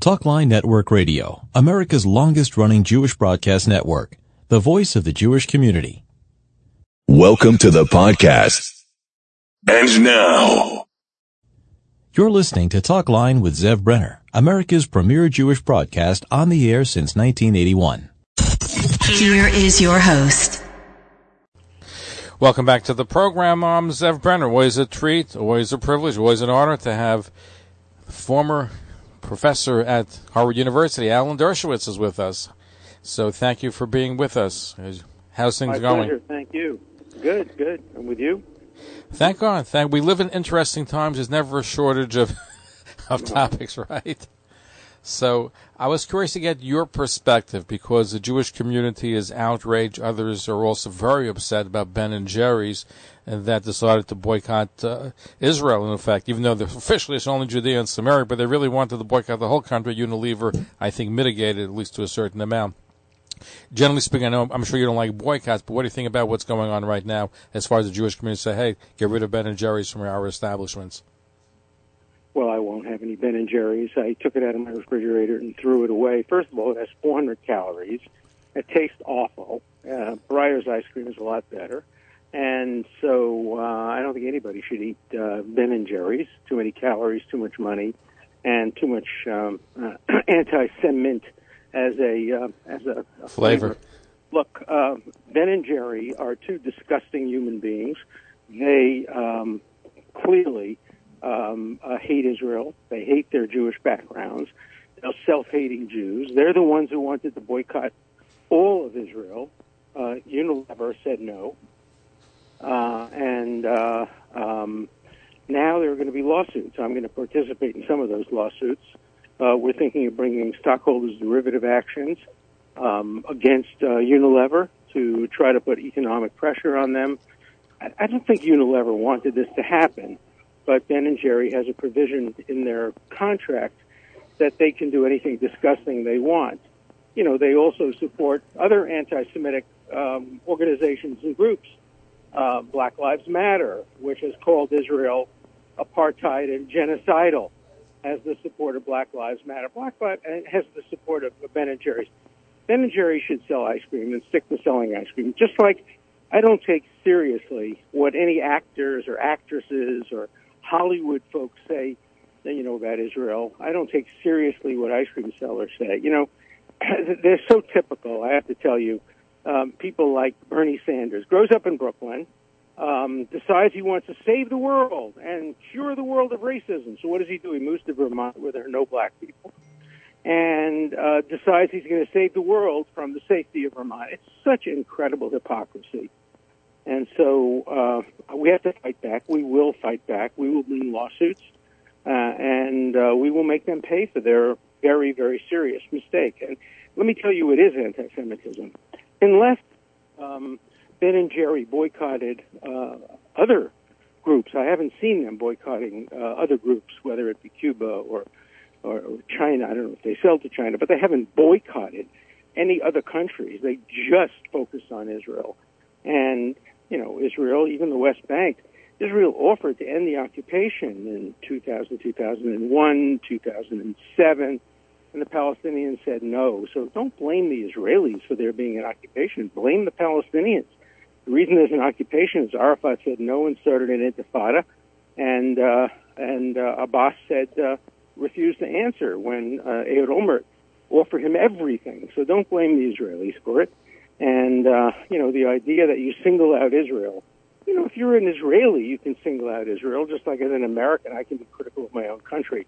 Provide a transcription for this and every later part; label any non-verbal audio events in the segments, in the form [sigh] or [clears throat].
Talkline Network Radio, America's longest running Jewish broadcast network, the voice of the Jewish community. Welcome to the podcast. And now, You're listening to Talkline with Zev Brenner, America's premier Jewish broadcast on the air since 1981. Here is your host. Welcome back to the program. I'm Zev Brenner. Always a treat, always a privilege, always an honor to have former professor at Harvard University, Alan Dershowitz, is with us. So thank you for being with us. How's things My going? pleasure. Thank you. Good, good. And with you? Thank God. Thank. We live in interesting times. There's never a shortage of [laughs] of topics, right? So I was curious to get your perspective because the Jewish community is outraged. Others are also very upset about Ben and Jerry's and that decided to boycott uh, Israel. In effect, even though officially it's only Judea and Samaria, but they really wanted to boycott the whole country. Unilever, I think, mitigated at least to a certain amount. Generally speaking, I know I'm sure you don't like boycotts, but what do you think about what's going on right now as far as the Jewish community say, hey, get rid of Ben and Jerry's from our establishments? Well, I won't have any Ben and Jerry's. I took it out of my refrigerator and threw it away. First of all, it has 400 calories. It tastes awful. Uh, Breyer's ice cream is a lot better. And so uh, I don't think anybody should eat uh, Ben and Jerry's. Too many calories, too much money, and too much um, uh, [clears throat] anti-cement as a uh, as a, a Flavor. Look, uh, Ben and Jerry are two disgusting human beings. They um, clearly um, uh, hate Israel. They hate their Jewish backgrounds. They're self-hating Jews. They're the ones who wanted to boycott all of Israel. Uh, Unilever said no, uh, and uh, um, now there are going to be lawsuits. I'm going to participate in some of those lawsuits. Uh, we're thinking of bringing stockholders' derivative actions um, against uh, Unilever to try to put economic pressure on them. I, I don't think Unilever wanted this to happen, but Ben and Jerry has a provision in their contract that they can do anything disgusting they want. You know, they also support other anti-Semitic um, organizations and groups. Uh, Black Lives Matter, which has called Israel apartheid and genocidal, has the support of Black Lives Matter. Black Lives has the support of Ben and Jerry's. Ben and Jerry should sell ice cream and stick to selling ice cream. Just like I don't take seriously what any actors or actresses or Hollywood folks say, you know, about Israel. I don't take seriously what ice cream sellers say. You know, [clears throat] they're so typical. I have to tell you, um, people like Bernie Sanders grows up in Brooklyn, um, decides he wants to save the world and cure the world of racism. So what does he do? He moves to Vermont where there are no black people and uh, decides he's going to save the world from the safety of Vermont. It's such incredible hypocrisy. And so uh, we have to fight back. We will fight back. We will bring lawsuits, uh, and uh, we will make them pay for their very, very serious mistake. And let me tell you, it is anti-Semitism. Unless um, Ben and Jerry boycotted uh, other groups, I haven't seen them boycotting uh, other groups, whether it be Cuba or or, or China. I don't know if they sell to China, but they haven't boycotted any other countries. They just focus on Israel. And, you know, Israel, even the West Bank, Israel offered to end the occupation in 2000, 2001, 2007, and the Palestinians said no. So don't blame the Israelis for there being an occupation. Blame the Palestinians. The reason there's an occupation is Arafat said no and started an intifada, and uh, and uh, Abbas said uh, refused to answer when uh, Ehud Olmert offered him everything. So don't blame the Israelis for it. And, uh, you know, the idea that you single out Israel, you know, if you're an Israeli, you can single out Israel, just like as an American, I can be critical of my own country.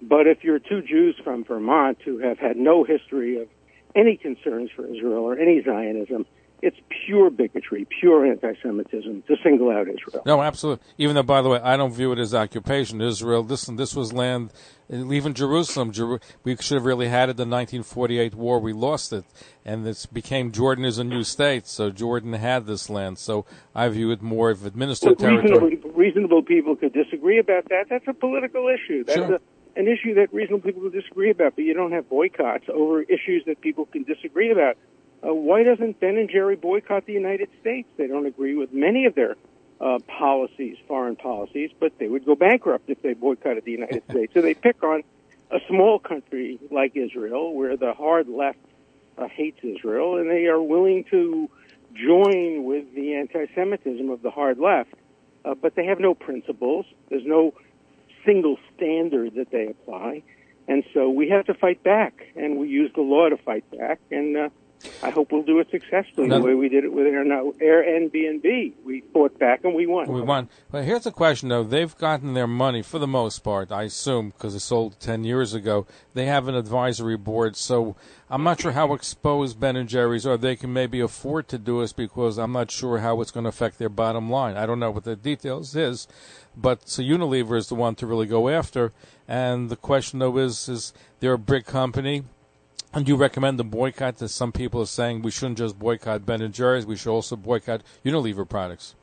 But if you're two Jews from Vermont who have had no history of any concerns for Israel or any Zionism, it's pure bigotry, pure anti-Semitism to single out Israel. No, absolutely. Even though, by the way, I don't view it as occupation. Israel, this this was land, even Jerusalem. Jeru- we should have really had it. The 1948 war, we lost it, and this became Jordan is a new state. So Jordan had this land. So I view it more of administered Well, territory. reasonable, people could disagree about that. That's a political issue. That's Sure. a, an issue that reasonable people could disagree about. But you don't have boycotts over issues that people can disagree about. Uh, why doesn't Ben and Jerry boycott the United States? They don't agree with many of their uh, policies, foreign policies, but they would go bankrupt if they boycotted the United [laughs] States. So they pick on a small country like Israel, where the hard left uh, hates Israel, and they are willing to join with the anti-Semitism of the hard left, uh, but they have no principles. There's no single standard that they apply, and so we have to fight back, and we use the law to fight back, and uh, I hope we'll do it successfully the way we did it with Air, Airbnb. We fought back and we won. We won. But here's the question, though. They've gotten their money for the most part, I assume, because it sold 10 years ago. They have an advisory board, so I'm not sure how exposed Ben and Jerry's are. They can maybe afford to do this because I'm not sure how it's going to affect their bottom line. I don't know what the details is, but so Unilever is the one to really go after. And the question, though, is, is they're a big company. And do you recommend the boycott that some people are saying we shouldn't just boycott Ben and Jerry's, we should also boycott Unilever products?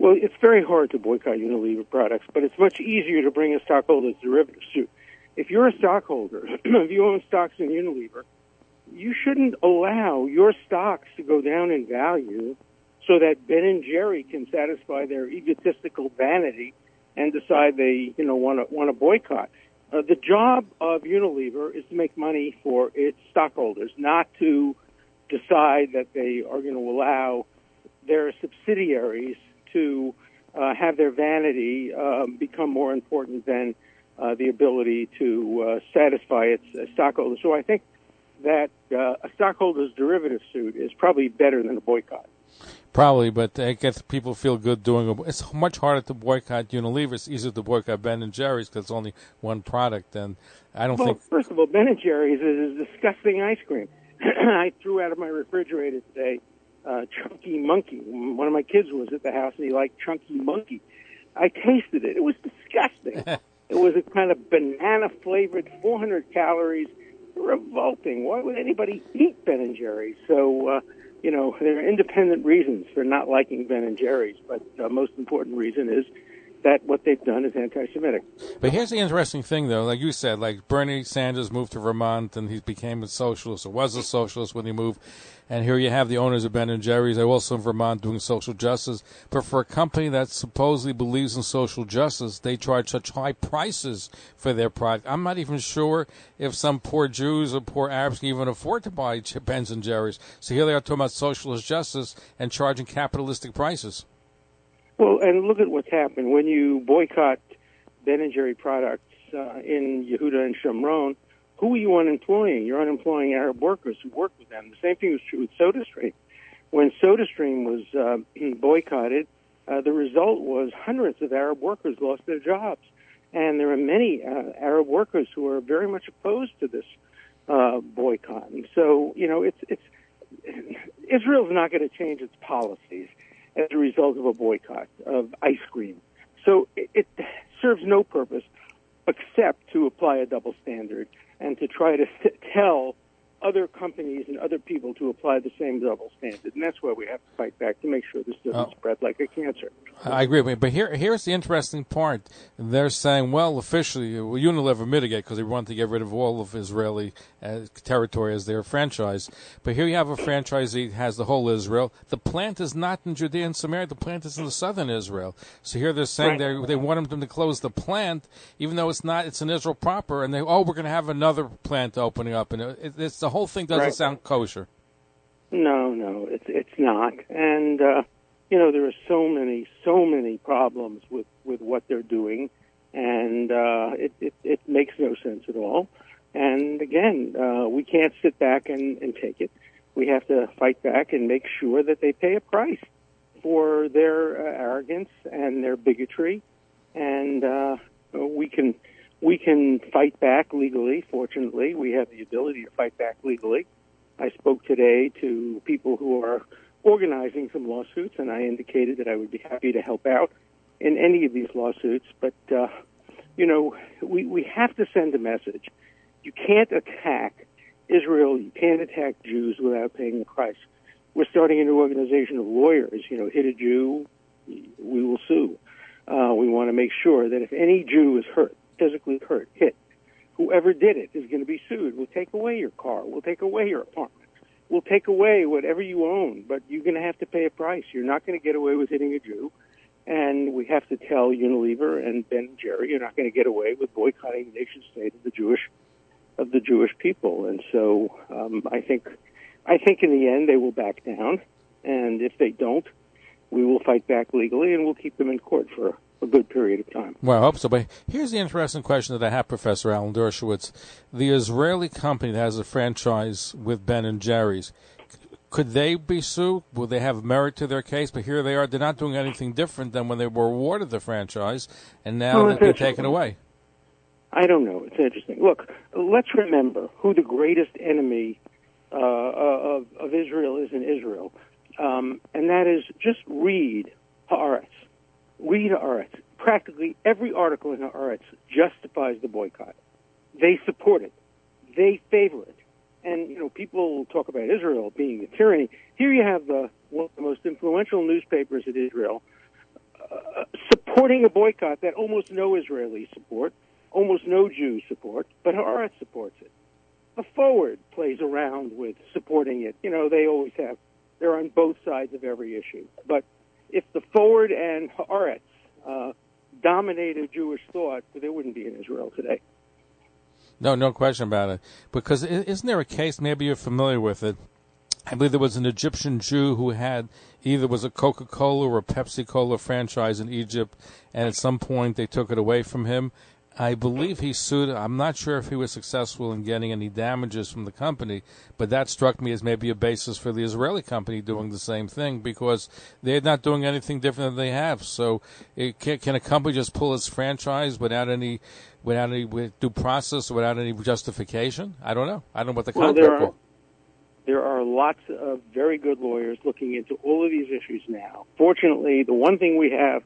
Well, it's very hard to boycott Unilever products, but it's much easier to bring a stockholders derivative suit. If you're a stockholder, [clears throat] if you own stocks in Unilever, you shouldn't allow your stocks to go down in value so that Ben and Jerry can satisfy their egotistical vanity and decide they, you know, want to want to boycott. Uh, the job of Unilever is to make money for its stockholders, not to decide that they are going to allow their subsidiaries to uh, have their vanity um, become more important than uh, the ability to uh, satisfy its uh, stockholders. So I think that uh, a stockholders derivative suit is probably better than a boycott. Probably, but it gets people feel good doing it. It's much harder to boycott Unilever. It's easier to boycott Ben and Jerry's because it's only one product, and I don't Well, think. first of all, Ben and Jerry's is a disgusting ice cream. [clears throat] I threw out of my refrigerator today uh, Chunky Monkey. One of my kids was at the house and he liked Chunky Monkey. I tasted it. It was disgusting. [laughs] it was a kind of banana flavored, 400 calories, revolting. Why would anybody eat Ben and Jerry's? So, uh, you know, there are independent reasons for not liking Ben and Jerry's, but the most important reason is that what they've done is anti-Semitic. But here's the interesting thing, though. Like you said, like Bernie Sanders moved to Vermont and he became a socialist or was a socialist when he moved. And here you have the owners of Ben and Jerry's. They're also in Vermont doing social justice. But for a company that supposedly believes in social justice, they charge such high prices for their product. I'm not even sure if some poor Jews or poor Arabs can even afford to buy Ben and Jerry's. So here they are talking about socialist justice and charging capitalistic prices. Well, and look at what's happened when you boycott Ben and Jerry products uh, in Yehuda and Shomron. Who are you unemploying? You're unemploying Arab workers who work with them. The same thing was true with SodaStream. When SodaStream was uh, [clears throat] boycotted, uh, the result was hundreds of Arab workers lost their jobs, and there are many uh, Arab workers who are very much opposed to this uh, boycott. And so, you know, it's it's [sighs] Israel's not going to change its policies as a result of a boycott of ice cream. So it, it serves no purpose except to apply a double standard and to try to [laughs] tell other companies and other people to apply the same double standard. And that's why we have to fight back to make sure this doesn't Oh. spread like a cancer. I agree, but but here here's the interesting part. They're saying, well, officially, well, Unilever mitigate because they want to get rid of all of Israeli uh, territory as their franchise. But here you have a franchisee that has the whole Israel. The plant is not in Judea and Samaria. The plant is in the southern Israel. So here they're saying Right. they they want them to close the plant, even though it's not. It's in Israel proper, and they oh, we're going to have another plant opening up, and it, it's the whole thing doesn't Right. sound kosher. No, no, it's it's not. And uh, you know, there are so many, so many problems with with what they're doing, and uh, it, it it makes no sense at all. And again, uh, we can't sit back and, and take it. We have to fight back and make sure that they pay a price for their uh, arrogance and their bigotry. And uh, we can we can fight back legally. Fortunately, we have the ability to fight back legally. I spoke today to people who are organizing some lawsuits, and I indicated that I would be happy to help out in any of these lawsuits. But uh, you know, we we have to send a message. You can't attack Israel. You can't attack Jews without paying the price. We're starting a new organization of lawyers. You know, hit a Jew, we will sue. Uh, we want to make sure that if any Jew is hurt, physically hurt, hit, whoever did it is going to be sued. We'll take away your car. We'll take away your apartment. We'll take away whatever you own, but you're going to have to pay a price. You're not going to get away with hitting a Jew. And we have to tell Unilever and Ben and Jerry, you're not going to get away with boycotting the nation state of the Jewish of the Jewish people. And so um, I think I think in the end they will back down, and if they don't, we will fight back legally and we'll keep them in court for a good period of time. Well, I hope so. But here's the interesting question that I have, Professor Alan Dershowitz. The Israeli company that has a franchise with Ben and Jerry's, could they be sued? Will they have merit to their case? But here they are. They're not doing anything different than when they were awarded the franchise, and now Well, they're taken away. I don't know. It's interesting. Look, let's remember who the greatest enemy uh, of, of Israel is in Israel, um, and that is just read Haaretz. Read Haaretz. Practically every article in Haaretz justifies the boycott. They support it. They favor it. And you know, people talk about Israel being a tyranny. Here you have the one of the most influential newspapers in Israel uh, supporting a boycott that almost no Israelis support, almost no Jews support, but Haaretz supports it. The Forward plays around with supporting it. You know, they always have. They're on both sides of every issue. But if the Forward and Haaretz uh, dominated Jewish thought, there wouldn't be an Israel today. No, no question about it. Because isn't there a case? Maybe you're familiar with it. I believe there was an Egyptian Jew who had either was a Coca Cola or a Pepsi Cola franchise in Egypt, and at some point they took it away from him. I believe he sued. I'm not sure if he was successful in getting any damages from the company, but that struck me as maybe a basis for the Israeli company doing the same thing because they're not doing anything different than they have. So, it, can, can a company just pull its franchise without any, without any due process, without any justification? I don't know. I don't know what the Well, contract there are- was. There are lots of very good lawyers looking into all of these issues now. Fortunately, the one thing we have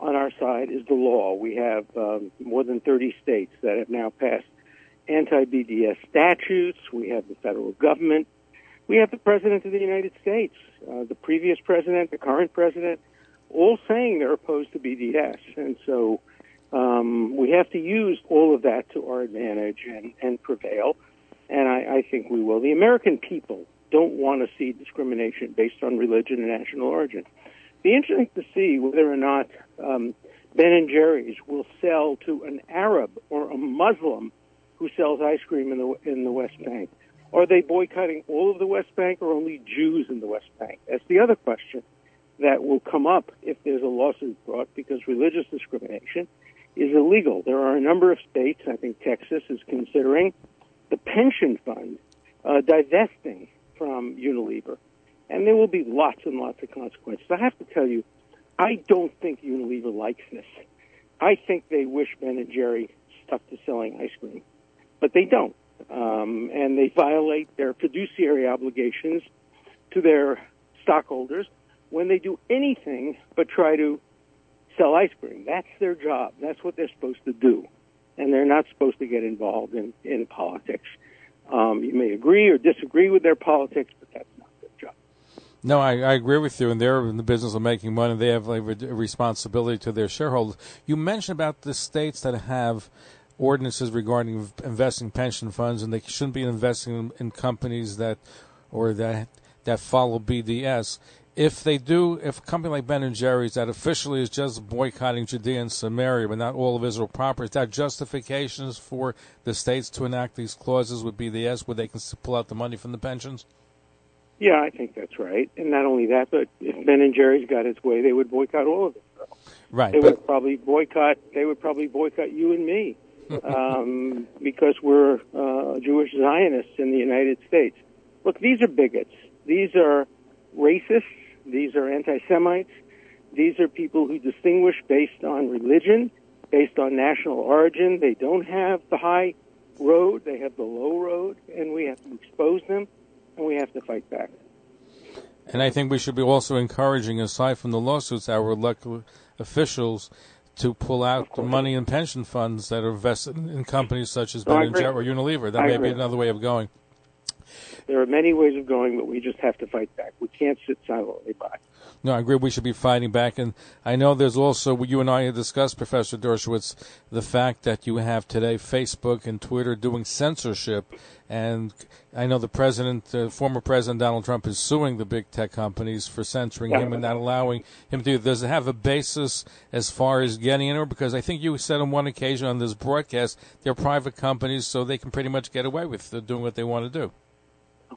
on our side is the law. We have um, more than 30 states that have now passed anti-BDS statutes. We have the federal government. We have the President of the United States, uh, the previous president, the current president, all saying they're opposed to BDS. And so um, we have to use all of that to our advantage and, and prevail and I, I think we will. The American people don't want to see discrimination based on religion and national origin. Be interesting to see whether or not um, Ben and Jerry's will sell to an Arab or a Muslim who sells ice cream in the in the West Bank. Are they boycotting all of the West Bank or only Jews in the West Bank? That's the other question that will come up if there's a lawsuit brought because religious discrimination is illegal. There are a number of states, I think Texas is considering the pension fund uh, divesting from Unilever. And there will be lots and lots of consequences. I have to tell you, I don't think Unilever likes this. I think they wish Ben and Jerry stuck to selling ice cream, but they don't. Um, and they violate their fiduciary obligations to their stockholders when they do anything but try to sell ice cream. That's their job. That's what they're supposed to do and they're not supposed to get involved in, in politics. Um, you may agree or disagree with their politics, but that's. No, I, I agree with you. And they're in the business of making money. They have like, a responsibility to their shareholders. You mentioned about the states that have ordinances regarding investing pension funds, and they shouldn't be investing in, companies that or that that follow BDS. If they do, if a company like Ben and Jerry's that officially is just boycotting Judea and Samaria, but not all of Israel proper, is that justifications for the states to enact these clauses with BDS where they can pull out the money from the pensions? Yeah, I think that's right. And not only that, but if Ben and Jerry's got its way, they would boycott all of Israel. Right. They but- would probably boycott. They would probably boycott you and me [laughs] um, because we're uh, Jewish Zionists in the United States. Look, these are bigots. These are racists. These are anti-Semites. These are people who distinguish based on religion, based on national origin. They don't have the high road. They have the low road, and we have to expose them, and we have to fight back. And I think we should be also encouraging, aside from the lawsuits, our elected officials to pull out the money in pension funds that are invested in companies such as Ben and. Jerry or Unilever. That I may agree. be another way of going. There are many ways of going, but we just have to fight back. We can't sit silently by. No, I agree. We should be fighting back, and I know there's also you and I have discussed, Professor Dershowitz, the fact that you have today Facebook and Twitter doing censorship, and I know the president, the former president Donald Trump, is suing the big tech companies for censoring him and not allowing him to. Does it have a basis as far as getting anywhere? Because I think you said on one occasion on this broadcast, they're private companies, so they can pretty much get away with doing what they want to do.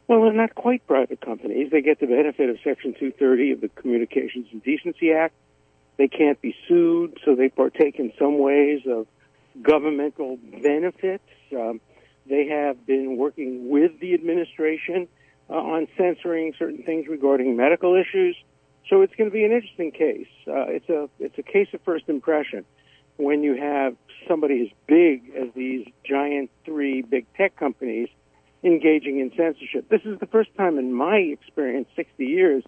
Well, they're not quite private companies. They get the benefit of Section 230 of the Communications and Decency Act. They can't be sued, so they partake in some ways of governmental benefits. Um, they have been working with the administration uh, on censoring certain things regarding medical issues. So it's going to be an interesting case. Uh, it's a it's a case of first impression when you have somebody as big as these giant three big tech companies engaging in censorship. This is the first time in my experience, 60 years,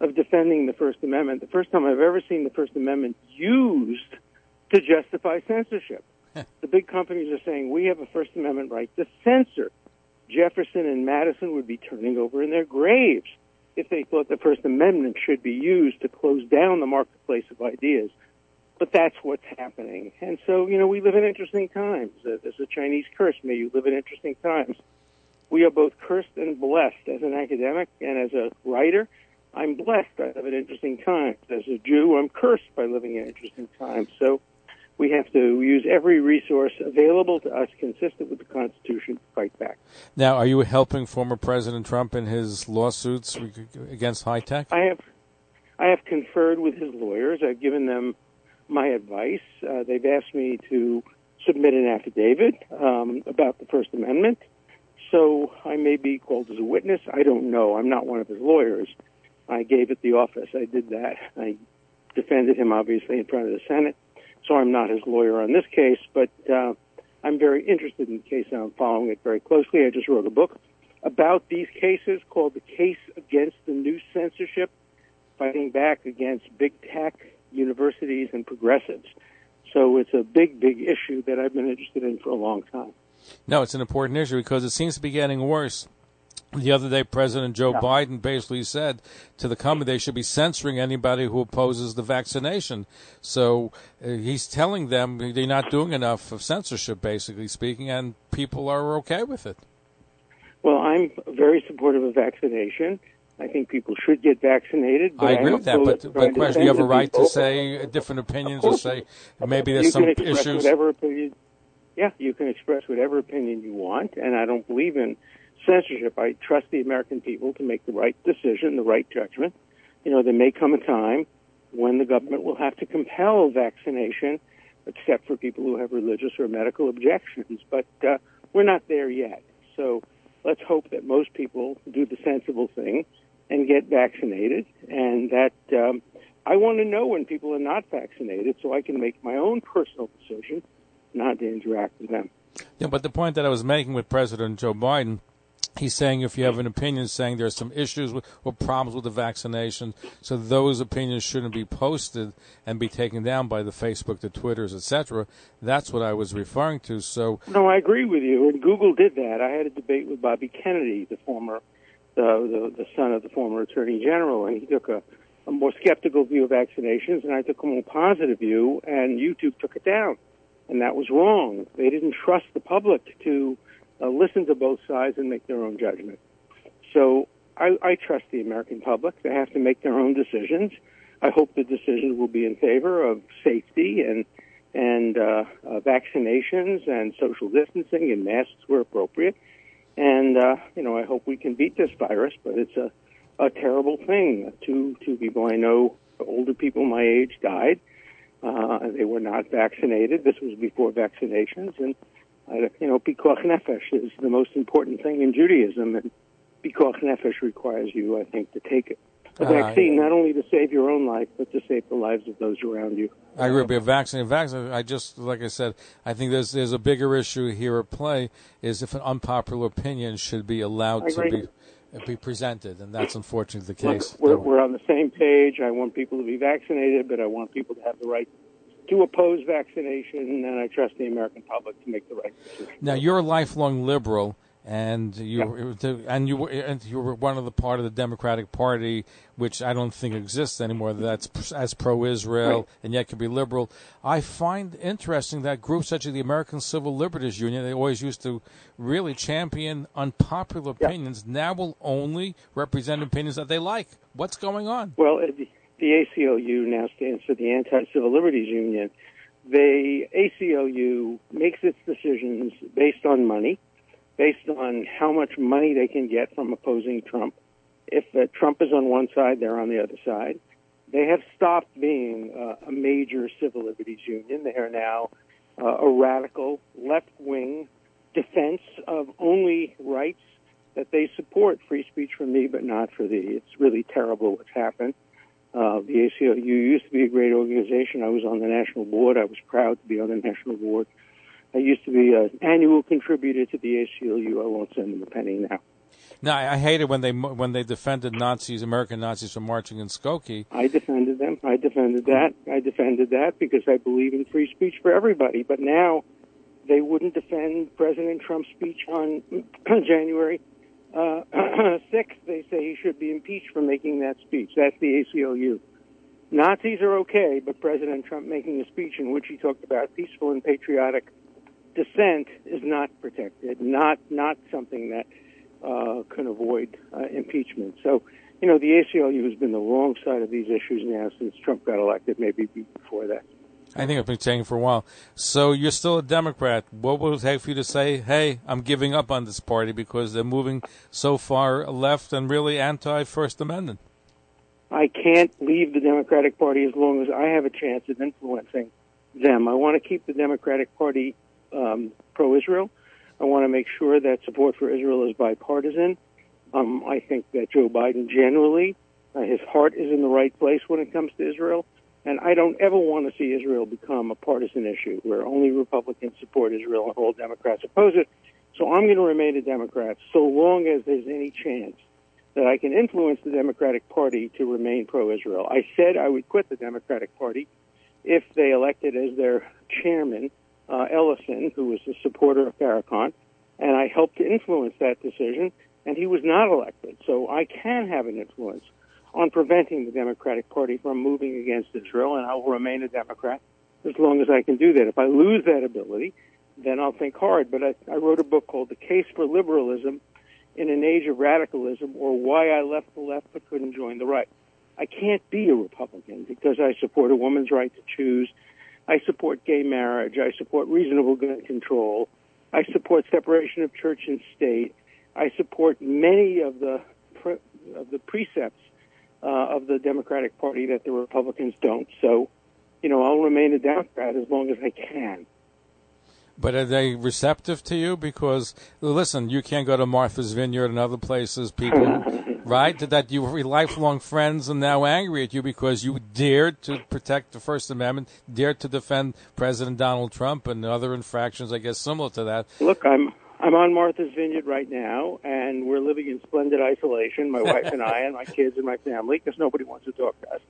of defending the First Amendment, the first time I've ever seen the First Amendment used to justify censorship. [laughs] the big companies are saying we have a First Amendment right to censor. Jefferson and Madison would be turning over in their graves if they thought the First Amendment should be used to close down the marketplace of ideas. But that's what's happening. And so, you know, we live in interesting times. There's a Chinese curse, may you live in interesting times we are both cursed and blessed as an academic and as a writer. I'm blessed. I live in interesting times. As a Jew, I'm cursed by living in interesting times. So we have to use every resource available to us consistent with the Constitution to fight back. Now, are you helping former President Trump in his lawsuits against high tech? I have. I have conferred with his lawyers. I've given them my advice. Uh, they've asked me to submit an affidavit um, about the First Amendment so I may be called as a witness. I don't know. I'm not one of his lawyers. I gave it the office. I did that. I defended him, obviously, in front of the Senate. So I'm not his lawyer on this case, but uh, I'm very interested in the case and I'm following it very closely. I just wrote a book about these cases called The Case Against the New Censorship, fighting back against big tech, universities, and progressives. So it's a big, big issue that I've been interested in for a long time. No, it's an important issue because it seems to be getting worse. The other day, President Joe yeah. Biden basically said to the company they should be censoring anybody who opposes the vaccination. So uh, he's telling them they're not doing enough of censorship, basically speaking, and people are okay with it. Well, I'm very supportive of vaccination. I think people should get vaccinated. I agree with that, but, but question, you have a right to say different opinions or say maybe there's some issues. Whatever opinion yeah, you can express whatever opinion you want, and I don't believe in censorship. I trust the American people to make the right decision, the right judgment. You know, there may come a time when the government will have to compel vaccination, except for people who have religious or medical objections. But uh, we're not there yet. So let's hope that most people do the sensible thing and get vaccinated, and that um, I want to know when people are not vaccinated so I can make my own personal decision not to interact with them. Yeah, but the point that I was making with President Joe Biden, he's saying if you have an opinion saying there's some issues with, or problems with the vaccination, so those opinions shouldn't be posted and be taken down by the Facebook, the Twitters, etc. That's what I was referring to. So no, I agree with you. And Google did that. I had a debate with Bobby Kennedy, the former, the the, the son of the former Attorney General, and he took a a more skeptical view of vaccinations, and I took a more positive view, and YouTube took it down and that was wrong. They didn't trust the public to uh, listen to both sides and make their own judgment. So I, I trust the American public. They have to make their own decisions. I hope the decisions will be in favor of safety and and uh, uh, vaccinations and social distancing and masks where appropriate. And uh, you know, I hope we can beat this virus. But it's a a terrible thing. Two two people I know, older people my age, died uh, they were not vaccinated. This was before vaccinations, and uh, you know, pikuach nefesh is the most important thing in Judaism, and pikuach nefesh requires you, I think, to take it. A uh, vaccine, not only to save your own life, but to save the lives of those around you. I agree. But vaccine, vaccine. I just, like I said, I think there's there's a bigger issue here at play. Is if an unpopular opinion should be allowed to be Uh, be presented, and that's unfortunately the case. Look, we're, we're on the same page. I want people to be vaccinated, but I want people to have the right to oppose vaccination, and I trust the American public to make the right decision. Now, you're a lifelong liberal, and you yeah. and you were and you were one of the part of the Democratic Party, which I don't think exists anymore. That's as pro-Israel right. and yet can be liberal. I find interesting that groups such as the American Civil Liberties Union, they always used to really champion unpopular opinions, now will only represent opinions that they like. What's going on? Well, uh, the ACLU now stands for the Anti-Civil Liberties Union. The ACLU makes its decisions based on money based on how much money they can get from opposing Trump. If uh, Trump is on one side, they're on the other side. They have stopped being uh, a major civil liberties union. They are now uh, a radical left wing defense of only rights that they support free speech for me, but not for thee. It's really terrible what's happened. Uh, the ACLU used to be a great organization. I was on the national board. I was proud to be on the national board. I used to be an annual contributor to the ACLU. I won't send them a penny now. No, I hated when they when they defended Nazis, American Nazis, from marching in Skokie. I defended them. I defended that. I defended that because I believe in free speech for everybody. But now they wouldn't defend President Trump's speech on [clears throat] January uh, [clears throat] 6th. They say he should be impeached for making that speech. That's the ACLU. Nazis are okay, but President Trump making a speech in which he talked about peaceful and patriotic dissent is not protected, not not something that uh, can avoid uh, impeachment. So, you know, the ACLU has been the wrong side of these issues now since Trump got elected, maybe before that. I think I've been saying for a while. So you're still a Democrat. What would it take for you to say, hey, I'm giving up on this party because they're moving so far left and really anti First Amendment? I can't leave the Democratic Party as long as I have a chance of influencing them. I want to keep the Democratic Party um, pro-Israel. I want to make sure that support for Israel is bipartisan. Um, I think that Joe Biden generally, uh, his heart is in the right place when it comes to Israel. And I don't ever want to see Israel become a partisan issue where only Republicans support Israel and all Democrats oppose it. So I'm going to remain a Democrat so long as there's any chance that I can influence the Democratic Party to remain pro-Israel. I said I would quit the Democratic Party if they elected as their chairman uh, Ellison, who was a supporter of Farrakhan, and I helped to influence that decision, and he was not elected. So I can have an influence on preventing the Democratic Party from moving against Israel, and I will remain a Democrat as long as I can do that. If I lose that ability, then I'll think hard. But I, I wrote a book called The Case for Liberalism in an Age of Radicalism, or Why I Left the Left but Couldn't Join the Right. I can't be a Republican because I support a woman's right to choose I support gay marriage. I support reasonable gun control. I support separation of church and state. I support many of the of the precepts uh, of the Democratic Party that the Republicans don't. So, you know, I'll remain a Democrat as long as I can. But are they receptive to you? Because listen, you can't go to Martha's Vineyard and other places. People [laughs] right? That you were lifelong friends and now angry at you because you dared to protect the First Amendment, dared to defend President Donald Trump and other infractions, I guess, similar to that. Look, I'm I'm on Martha's Vineyard right now, and we're living in splendid isolation, my wife and I, and my kids and my family, because nobody wants to talk to us.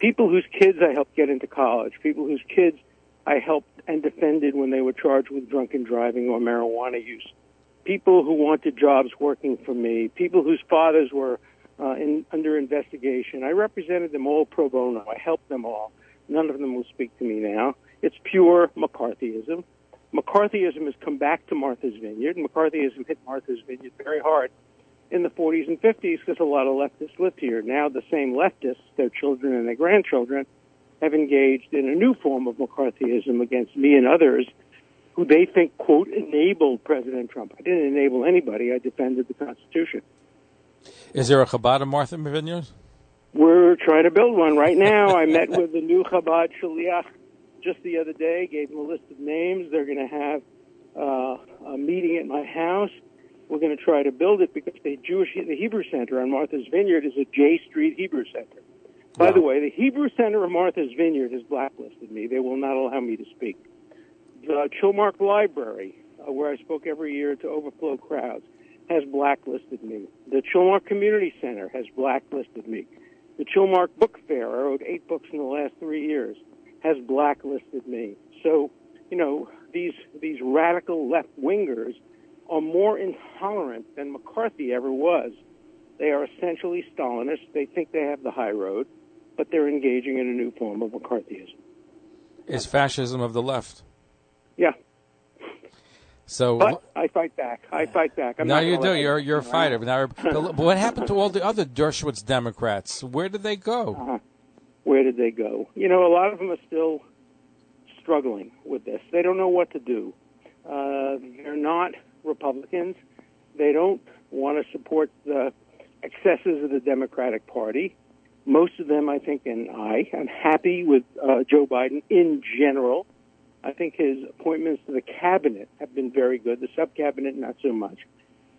People whose kids I helped get into college, people whose kids I helped and defended when they were charged with drunken driving or marijuana use people who wanted jobs working for me, people whose fathers were uh, in, under investigation. I represented them all pro bono. I helped them all. None of them will speak to me now. It's pure McCarthyism. McCarthyism has come back to Martha's Vineyard. McCarthyism hit Martha's Vineyard very hard in the 40s and 50s because a lot of leftists lived here. Now the same leftists, their children and their grandchildren, have engaged in a new form of McCarthyism against me and others who they think, quote, enabled President Trump. I didn't enable anybody. I defended the Constitution. Is there a Chabad in Martha Vineyard? We're trying to build one right now. I met [laughs] with the new Chabad Shaliach just the other day, gave them a list of names. They're going to have uh, a meeting at my house. We're going to try to build it because the Jewish, the Hebrew Center on Martha's Vineyard is a J Street Hebrew Center. By wow. the way, the Hebrew Center of Martha's Vineyard has blacklisted me. They will not allow me to speak the Chilmark Library, uh, where I spoke every year to overflow crowds, has blacklisted me. The Chilmark Community Center has blacklisted me. The Chilmark Book Fair, I wrote eight books in the last three years, has blacklisted me. So, you know, these these radical left wingers are more intolerant than McCarthy ever was. They are essentially Stalinists. They think they have the high road, but they're engaging in a new form of McCarthyism. Is fascism of the left. Yeah. So But I fight back. I fight back. I'm now not you do. You're you're a fighter. Now, [laughs] but what happened to all the other Dershowitz Democrats? Where did they go? Where did they go? You know, a lot of them are still struggling with this. They don't know what to do. Uh, they're not Republicans. They don't want to support the excesses of the Democratic Party. Most of them, I think, and I, am happy with uh, Joe Biden in general. I think his appointments to the cabinet have been very good. The sub cabinet, not so much.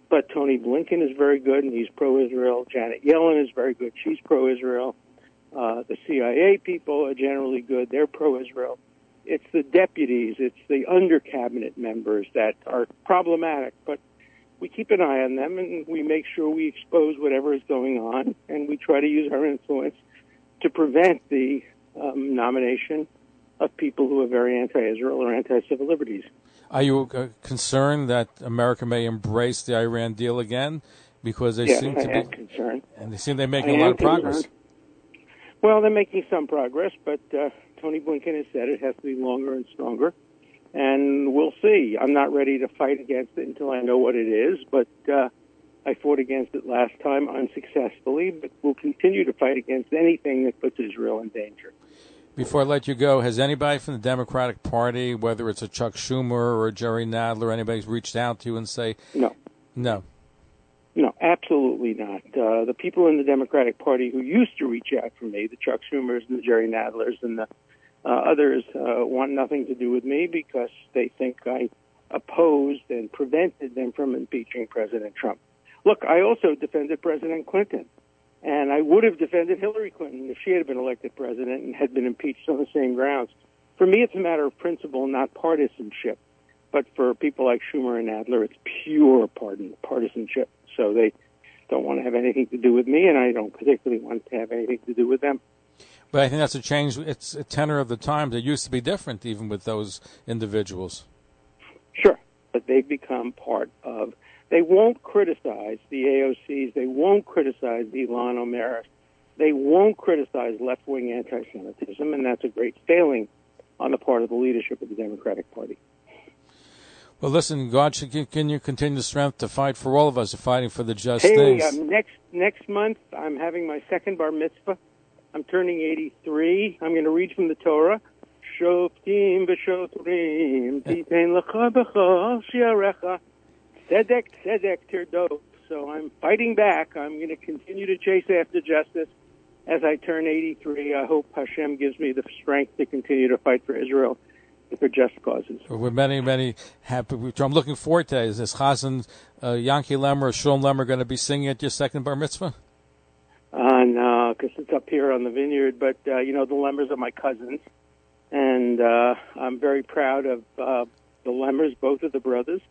But Tony Blinken is very good, and he's pro-Israel. Janet Yellen is very good. She's pro-Israel. Uh, the CIA people are generally good. They're pro-Israel. It's the deputies, it's the under cabinet members that are problematic. But we keep an eye on them, and we make sure we expose whatever is going on, and we try to use our influence to prevent the um, nomination of people who are very anti-Israel or anti-civil liberties. Are you uh, concerned that America may embrace the Iran deal again? Because they yes, seem I to am be, concerned. and they seem they're making a lot of progress. Well, they're making some progress, but uh, Tony Blinken has said it has to be longer and stronger, and we'll see. I'm not ready to fight against it until I know what it is, but uh, I fought against it last time unsuccessfully, but we'll continue to fight against anything that puts Israel in danger. Before I let you go, has anybody from the Democratic Party, whether it's a Chuck Schumer or a Jerry Nadler, anybody's reached out to you and say, No. no, No, absolutely not. Uh, the people in the Democratic Party who used to reach out for me, the Chuck Schumers and the Jerry Nadlers and the uh, others, uh, want nothing to do with me because they think I opposed and prevented them from impeaching President Trump. Look, I also defended President Clinton, and I would have defended Hillary Clinton if she had been elected president and had been impeached on the same grounds. For me, it's a matter of principle, not partisanship. But for people like Schumer and Nadler, it's pure pardon, partisanship. So they don't want to have anything to do with me, and I don't particularly want to have anything to do with them. But I think that's a change. It's a tenor of the times. It used to be different, even with those individuals. Sure, but they've become part of. They won't criticize the AOCs. They won't criticize Ilhan Omar. They won't criticize left-wing anti-Semitism, and that's a great failing on the part of the leadership of the Democratic Party. Well, listen, God should give you continue the strength to fight for all of us, fighting for the just Hey, things. um, next next month I'm having my second bar mitzvah. I'm turning 83. I'm going to read from the Torah. Shoftim v'shotrim lecha b'chol shi'arecha tzedek tzedek tirdof. So I'm fighting back. I'm going to continue to chase after justice as I turn 83. I hope Hashem gives me the strength to continue to fight for Israel and for just causes. We're many, many happy. I'm looking forward to it. Is this Chazan uh, Yanky Lemmer or Shalom Lemmer going to be singing at your second bar mitzvah? Uh, no, because it's up here on the vineyard. But uh, you know, the Lemmers are my cousins, and uh, I'm very proud of uh, the Lemmers, both of the brothers.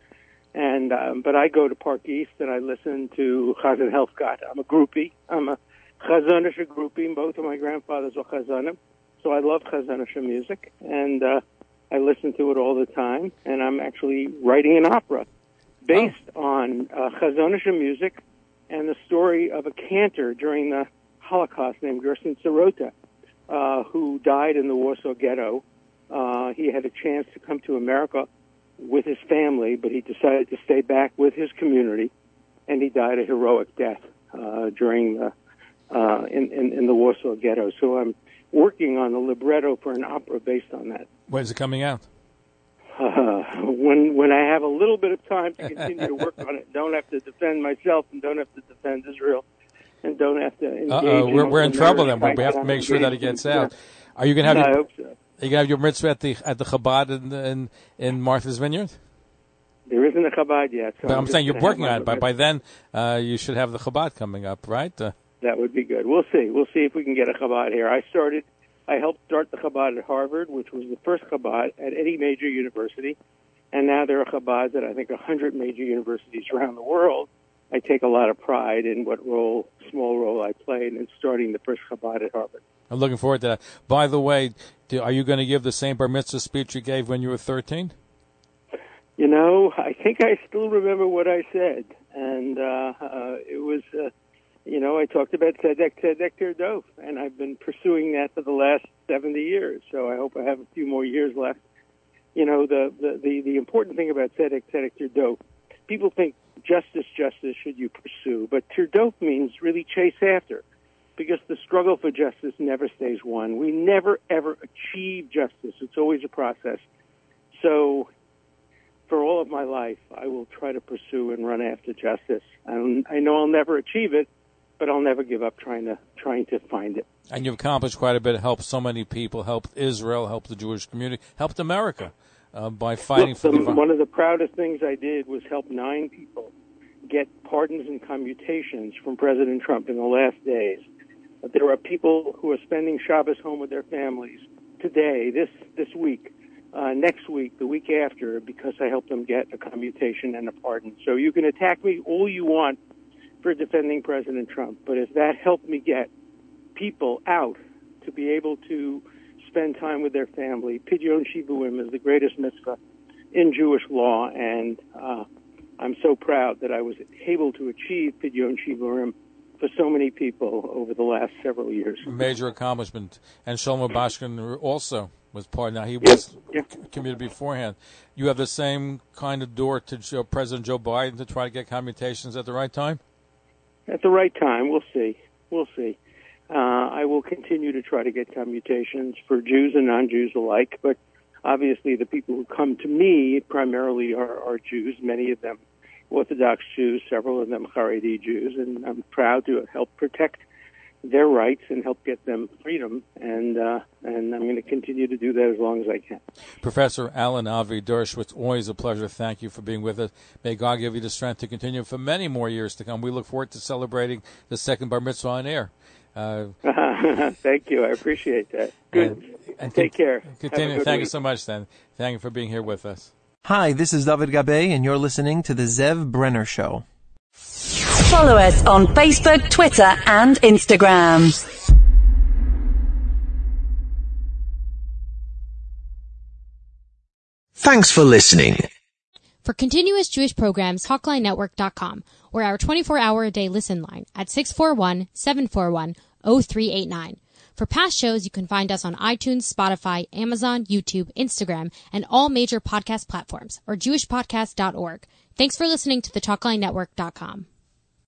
And um, but I go to Park East and I listen to Chazan Helfgott. I'm a groupie. I'm a Chazanisha groupie. Both of my grandfathers were Chazanim, so I love Chazanisha music, and uh, I listen to it all the time. And I'm actually writing an opera based on uh, Chazanisha music and the story of a cantor during the Holocaust named Gershon Sirota, uh, who died in the Warsaw Ghetto. Uh, he had a chance to come to America with his family, but he decided to stay back with his community, and he died a heroic death uh, during the uh, in, in in the Warsaw Ghetto. So I'm working on a libretto for an opera based on that. When's it coming out? Uh, when when I have a little bit of time to continue to work [laughs] on it, don't have to defend myself and don't have to defend Israel, and don't have to. engage Uh oh, we're, we're in trouble then. We have to make sure that it gets out. [laughs] Are you going to have I your, hope so. Are you going to have your mitzvah at the at the Chabad in in, in Martha's Vineyard? There isn't a Chabad yet. So But I'm just saying you're working on it. By by then, uh, you should have the Chabad coming up, right? Uh, That would be good. We'll see. We'll see if we can get a Chabad here. I started, I helped start the Chabad at Harvard, which was the first Chabad at any major university. And now there are Chabads at, I think, 100 major universities around the world. I take a lot of pride in what role, small role I played in starting the first Chabad at Harvard. I'm looking forward to that. By the way, do, are you going to give the same bar mitzvah speech you gave when you were 13? You know, I think I still remember what I said, and uh, uh, it was, uh, you know, I talked about Tzedek Tzedek Tirdof, and I've been pursuing that for the last 70 years. So I hope I have a few more years left. You know, the the the, the important thing about Tzedek Tzedek Tirdof, people think justice, justice should you pursue, but Tirdof means really chase after because the struggle for justice never stays won. We never ever achieve justice. It's always a process. So, for all of my life, I will try to pursue and run after justice. And I know I'll never achieve it, but I'll never give up trying to trying to find it. And you've accomplished quite a bit. Helped so many people. Helped Israel. Helped the Jewish community. Helped America uh, by fighting Look, for the, the. one of the proudest things I did was help nine people get pardons and commutations from President Trump in the last days. There are people who are spending Shabbos home with their families today, this this week, uh, next week, the week after, because I helped them get a commutation and a pardon. So you can attack me all you want for defending President Trump, but if that helped me get people out to be able to spend time with their family, Pidyon Shivuim is the greatest mitzvah in Jewish law, and uh, I'm so proud that I was able to achieve Pidyon Shivuim for so many people over the last several years. Major accomplishment. And Sholom Rubashkin also was part. Now he was yeah. committed beforehand. You have the same kind of door to Joe, President Joe Biden to try to get commutations at the right time. At the right time, we'll see. We'll see. Uh, I will continue to try to get commutations for Jews and non-Jews alike, but obviously the people who come to me primarily are, are Jews. Many of them Orthodox Jews, several of them Haredi Jews, and I'm proud to help protect their rights and help get them freedom. And uh, and I'm going to continue to do that as long as I can. Professor Alan Avi Dershowitz, always a pleasure. Thank you for being with us. May God give you the strength to continue for many more years to come. We look forward to celebrating the second bar mitzvah on air. [laughs] Uh, Thank you. I appreciate that. Good. And, and Take con- care. Continue. Thank week. you so much, then. Thank you for being here with us. Hi, this is David Gabe, and you're listening to The Zev Brenner Show. Follow us on Facebook, Twitter, and Instagram. Thanks for listening. For continuous Jewish programs, TalkLineNetwork.com or our 24-hour-a-day listen line at 641-741-0389. For past shows, you can find us on iTunes, Spotify, Amazon, YouTube, Instagram, and all major podcast platforms or jewishpodcast.org. Thanks for listening to the TalkLineNetwork.com.